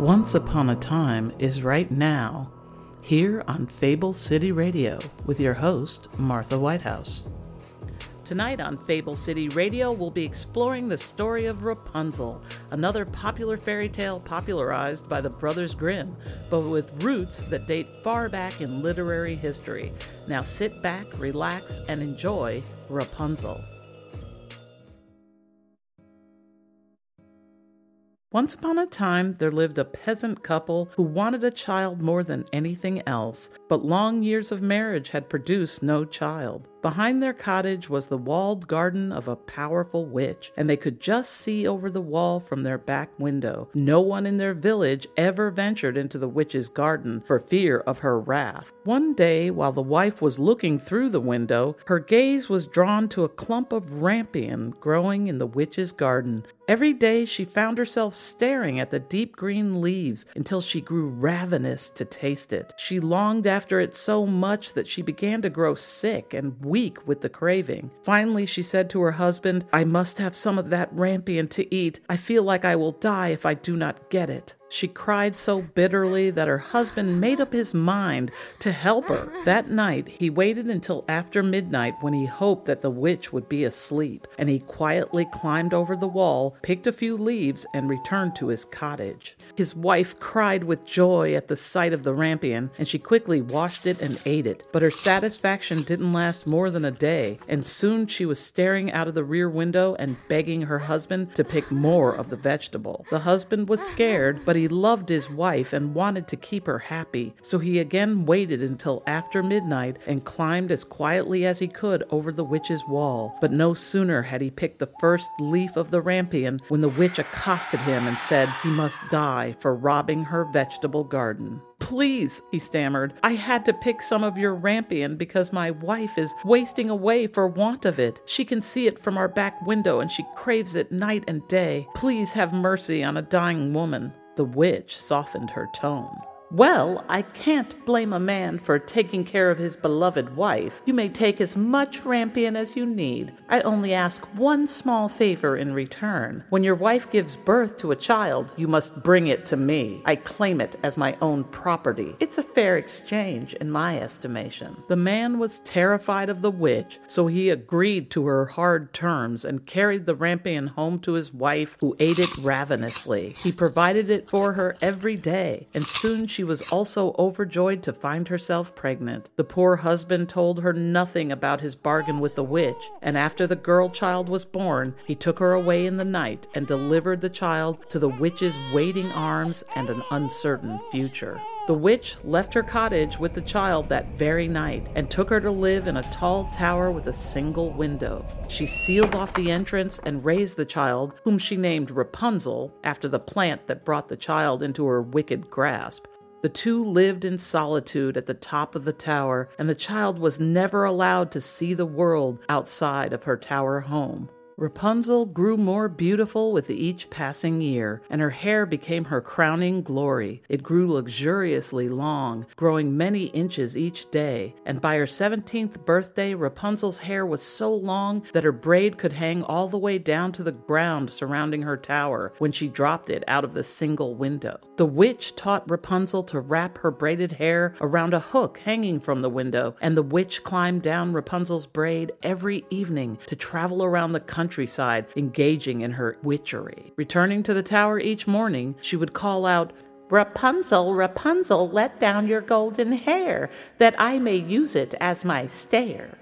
Once Upon a Time is right now, here on Fable City Radio with your host, Martha Whitehouse. Tonight on Fable City Radio, we'll be exploring the story of Rapunzel, another popular fairy tale popularized by the Brothers Grimm, but with roots that date far back in literary history. Now sit back, relax, and enjoy Rapunzel. Once upon a time, there lived a peasant couple who wanted a child more than anything else, but long years of marriage had produced no child. Behind their cottage was the walled garden of a powerful witch, and they could just see over the wall from their back window. No one in their village ever ventured into the witch's garden for fear of her wrath. One day, while the wife was looking through the window, her gaze was drawn to a clump of rampion growing in the witch's garden. Every day she found herself staring at the deep green leaves until she grew ravenous to taste it. She longed after it so much that she began to grow sick and weak with the craving. Finally, she said to her husband, I must have some of that rampion to eat. I feel like I will die if I do not get it. She cried so bitterly that her husband made up his mind to help her. That night, he waited until after midnight when he hoped that the witch would be asleep, and he quietly climbed over the wall, picked a few leaves, and returned to his cottage. His wife cried with joy at the sight of the rampion, and she quickly washed it and ate it. But her satisfaction didn't last more than a day, and soon she was staring out of the rear window and begging her husband to pick more of the vegetable. The husband was scared, but he loved his wife and wanted to keep her happy, so he again waited until after midnight and climbed as quietly as he could over the witch's wall. But no sooner had he picked the first leaf of the rampion when the witch accosted him and said he must die for robbing her vegetable garden. Please, he stammered, I had to pick some of your rampion because my wife is wasting away for want of it. She can see it from our back window and she craves it night and day. Please have mercy on a dying woman. The witch softened her tone. Well, I can't blame a man for taking care of his beloved wife. You may take as much rampion as you need. I only ask one small favor in return. When your wife gives birth to a child, you must bring it to me. I claim it as my own property. It's a fair exchange, in my estimation. The man was terrified of the witch, so he agreed to her hard terms and carried the rampion home to his wife, who ate it ravenously. He provided it for her every day, and soon she she was also overjoyed to find herself pregnant. The poor husband told her nothing about his bargain with the witch, and after the girl child was born, he took her away in the night and delivered the child to the witch's waiting arms and an uncertain future. The witch left her cottage with the child that very night and took her to live in a tall tower with a single window. She sealed off the entrance and raised the child, whom she named Rapunzel, after the plant that brought the child into her wicked grasp. The two lived in solitude at the top of the tower, and the child was never allowed to see the world outside of her tower home. Rapunzel grew more beautiful with each passing year, and her hair became her crowning glory. It grew luxuriously long, growing many inches each day, and by her 17th birthday, Rapunzel's hair was so long that her braid could hang all the way down to the ground surrounding her tower when she dropped it out of the single window. The witch taught Rapunzel to wrap her braided hair around a hook hanging from the window, and the witch climbed down Rapunzel's braid every evening to travel around the country countryside, engaging in her witchery. Returning to the tower each morning, she would call out, Rapunzel, Rapunzel, let down your golden hair, that I may use it as my stair.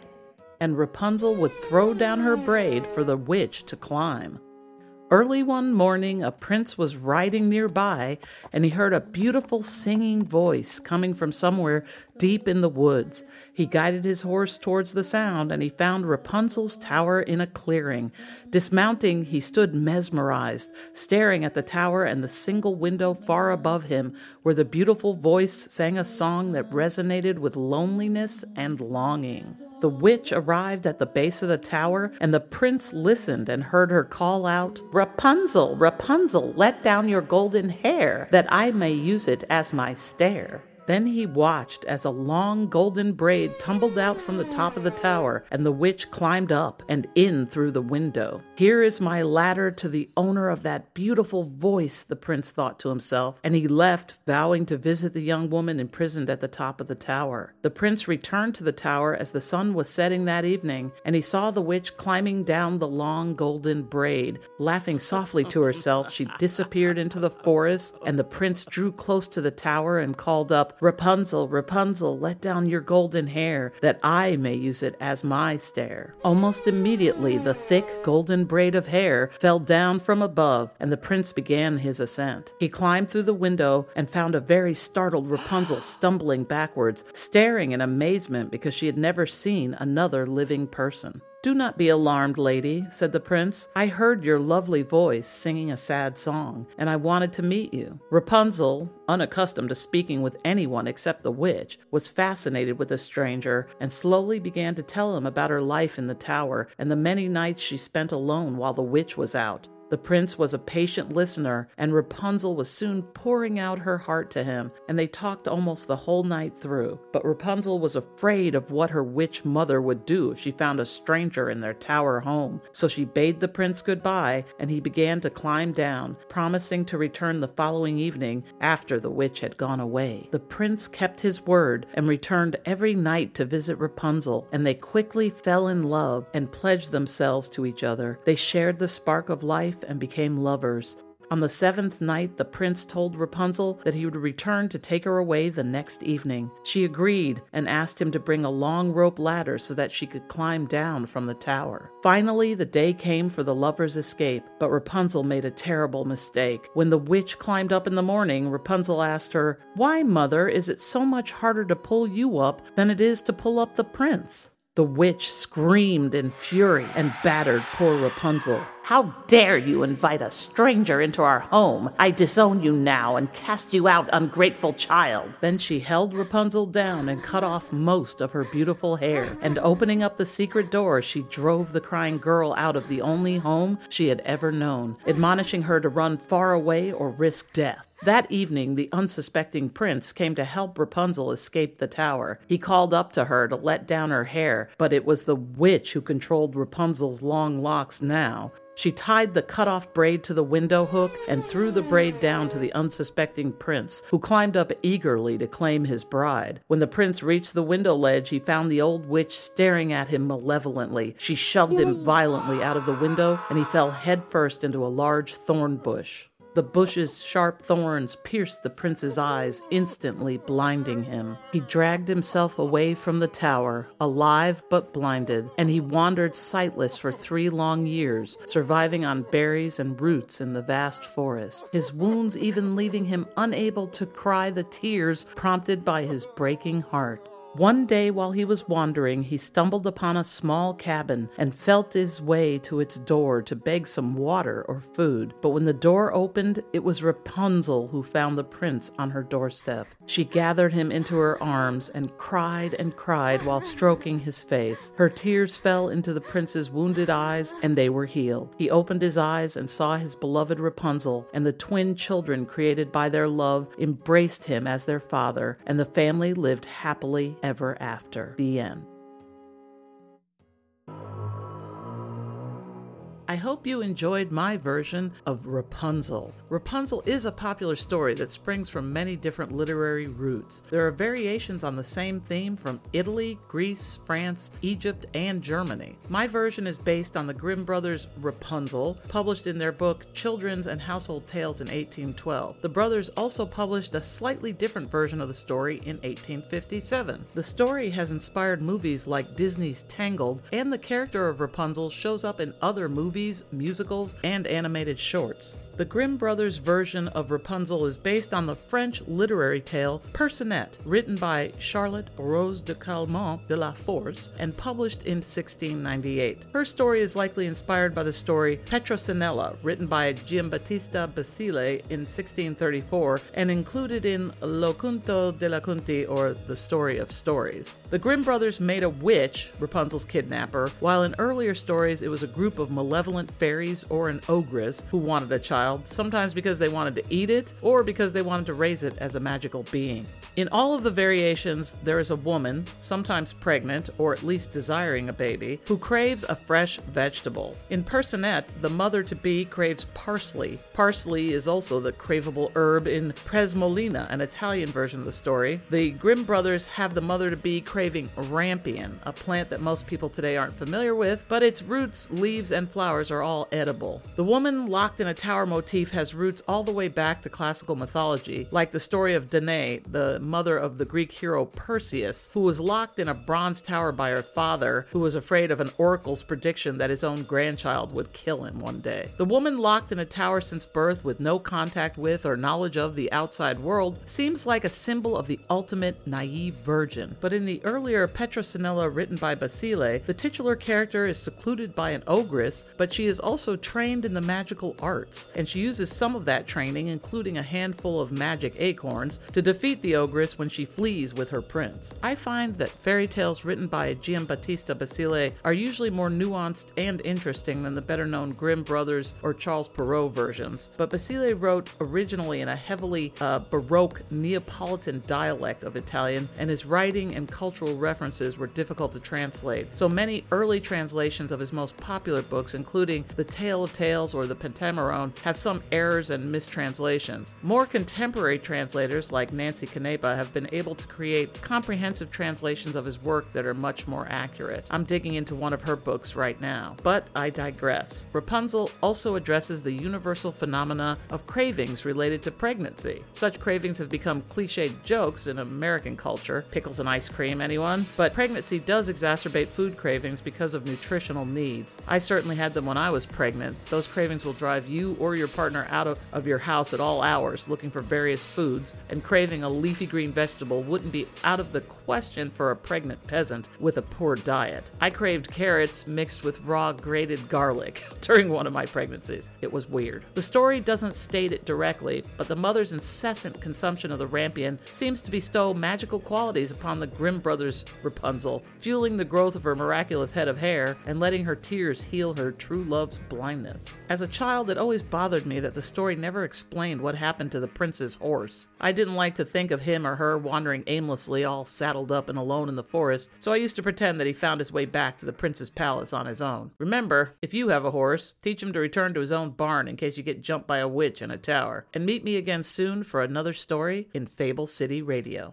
And Rapunzel would throw down her braid for the witch to climb. Early one morning, a prince was riding nearby and he heard a beautiful singing voice coming from somewhere deep in the woods. He guided his horse towards the sound and he found Rapunzel's tower in a clearing. Dismounting, he stood mesmerized, staring at the tower and the single window far above him, where the beautiful voice sang a song that resonated with loneliness and longing. The witch arrived at the base of the tower, and the prince listened and heard her call out, Rapunzel, Rapunzel, let down your golden hair, that I may use it as my stair. Then he watched as a long golden braid tumbled out from the top of the tower, and the witch climbed up and in through the window. Here is my ladder to the owner of that beautiful voice, the prince thought to himself, and he left, vowing to visit the young woman imprisoned at the top of the tower. The prince returned to the tower as the sun was setting that evening, and he saw the witch climbing down the long golden braid. Laughing softly to herself, she disappeared into the forest, and the prince drew close to the tower and called up, Rapunzel, Rapunzel, let down your golden hair, that I may use it as my stair. Almost immediately, the thick golden braid of hair fell down from above, and the prince began his ascent. He climbed through the window and found a very startled Rapunzel stumbling backwards, staring in amazement because she had never seen another living person. Do not be alarmed, lady, said the prince. I heard your lovely voice singing a sad song, and I wanted to meet you. Rapunzel, unaccustomed to speaking with anyone except the witch, was fascinated with the stranger and slowly began to tell him about her life in the tower and the many nights she spent alone while the witch was out. The prince was a patient listener, and Rapunzel was soon pouring out her heart to him, and they talked almost the whole night through. But Rapunzel was afraid of what her witch mother would do if she found a stranger in their tower home, so she bade the prince goodbye, and he began to climb down, promising to return the following evening after the witch had gone away. The prince kept his word and returned every night to visit Rapunzel, and they quickly fell in love and pledged themselves to each other. They shared the spark of life and became lovers. On the seventh night, the prince told Rapunzel that he would return to take her away the next evening. She agreed and asked him to bring a long rope ladder so that she could climb down from the tower. Finally, the day came for the lovers' escape, but Rapunzel made a terrible mistake. When the witch climbed up in the morning, Rapunzel asked her, Why, mother, is it so much harder to pull you up than it is to pull up the prince? The witch screamed in fury and battered poor Rapunzel. How dare you invite a stranger into our home? I disown you now and cast you out, ungrateful child. Then she held Rapunzel down and cut off most of her beautiful hair. And opening up the secret door, she drove the crying girl out of the only home she had ever known, admonishing her to run far away or risk death. That evening, the unsuspecting prince came to help Rapunzel escape the tower. He called up to her to let down her hair, but it was the witch who controlled Rapunzel's long locks now. She tied the cut off braid to the window hook and threw the braid down to the unsuspecting prince, who climbed up eagerly to claim his bride. When the prince reached the window ledge, he found the old witch staring at him malevolently. She shoved him violently out of the window, and he fell headfirst into a large thorn bush. The bush's sharp thorns pierced the prince's eyes, instantly blinding him. He dragged himself away from the tower, alive but blinded, and he wandered sightless for three long years, surviving on berries and roots in the vast forest, his wounds even leaving him unable to cry the tears prompted by his breaking heart. One day while he was wandering, he stumbled upon a small cabin and felt his way to its door to beg some water or food. But when the door opened, it was Rapunzel who found the prince on her doorstep. She gathered him into her arms and cried and cried while stroking his face. Her tears fell into the prince's wounded eyes, and they were healed. He opened his eyes and saw his beloved Rapunzel, and the twin children created by their love embraced him as their father, and the family lived happily ever after. The end. I hope you enjoyed my version of Rapunzel. Rapunzel is a popular story that springs from many different literary roots. There are variations on the same theme from Italy, Greece, France, Egypt, and Germany. My version is based on the Grimm brothers' Rapunzel, published in their book Children's and Household Tales in 1812. The brothers also published a slightly different version of the story in 1857. The story has inspired movies like Disney's Tangled, and the character of Rapunzel shows up in other movies movies, musicals, and animated shorts. The Grimm brothers' version of Rapunzel is based on the French literary tale Persinette, written by Charlotte Rose de Caumont de la Force and published in 1698. Her story is likely inspired by the story Petronilla, written by Giambattista Basile in 1634 and included in Lo Conto della Conti, or The Story of Stories. The Grimm brothers made a witch, Rapunzel's kidnapper, while in earlier stories it was a group of malevolent fairies or an ogress who wanted a child child, sometimes because they wanted to eat it or because they wanted to raise it as a magical being. In all of the variations, there is a woman, sometimes pregnant or at least desiring a baby, who craves a fresh vegetable. In Persinette, the mother to be craves parsley. Parsley is also the craveable herb in Prezzemolina, an Italian version of the story. The Grimm brothers have the mother to be craving rampion, a plant that most people today aren't familiar with, but its roots, leaves, and flowers are all edible. The woman locked in a tower motif has roots all the way back to classical mythology, like the story of Danae, the mother of the Greek hero Perseus, who was locked in a bronze tower by her father, who was afraid of an oracle's prediction that his own grandchild would kill him one day. The woman locked in a tower since birth with no contact with or knowledge of the outside world seems like a symbol of the ultimate naive virgin. But in the earlier Petronilla written by Basile, the titular character is secluded by an ogress, but she is also trained in the magical arts, and she uses some of that training, including a handful of magic acorns, to defeat the ogress when she flees with her prince. I find that fairy tales written by Giambattista Basile are usually more nuanced and interesting than the better known Grimm brothers or Charles Perrault versions, but Basile wrote originally in a heavily uh, Baroque Neapolitan dialect of Italian, and his writing and cultural references were difficult to translate. So many early translations of his most popular books, including The Tale of Tales or The Pentamerone, have some errors and mistranslations. More contemporary translators, like Nancy Canepa, have been able to create comprehensive translations of his work that are much more accurate. I'm digging into one of her books right now. But I digress. Rapunzel also addresses the universal phenomena of cravings related to pregnancy. Such cravings have become cliched jokes in American culture. Pickles and ice cream, anyone? But pregnancy does exacerbate food cravings because of nutritional needs. I certainly had them when I was pregnant. Those cravings will drive you or your partner out of, of your house at all hours looking for various foods, and craving a leafy green vegetable wouldn't be out of the question for a pregnant peasant with a poor diet. I craved carrots mixed with raw grated garlic during one of my pregnancies. It was weird. The story doesn't state it directly, but the mother's incessant consumption of the rampion seems to bestow magical qualities upon the Grimm brothers' Rapunzel, fueling the growth of her miraculous head of hair and letting her tears heal her true love's blindness. As a child, it always bothered me that the story never explained what happened to the prince's horse. I didn't like to think of him or her wandering aimlessly, all saddled up and alone in the forest, so I used to pretend that he found his way back to the prince's palace on his own. Remember, if you have a horse, teach him to return to his own barn in case you get jumped by a witch in a tower. And meet me again soon for another story in Fable City Radio.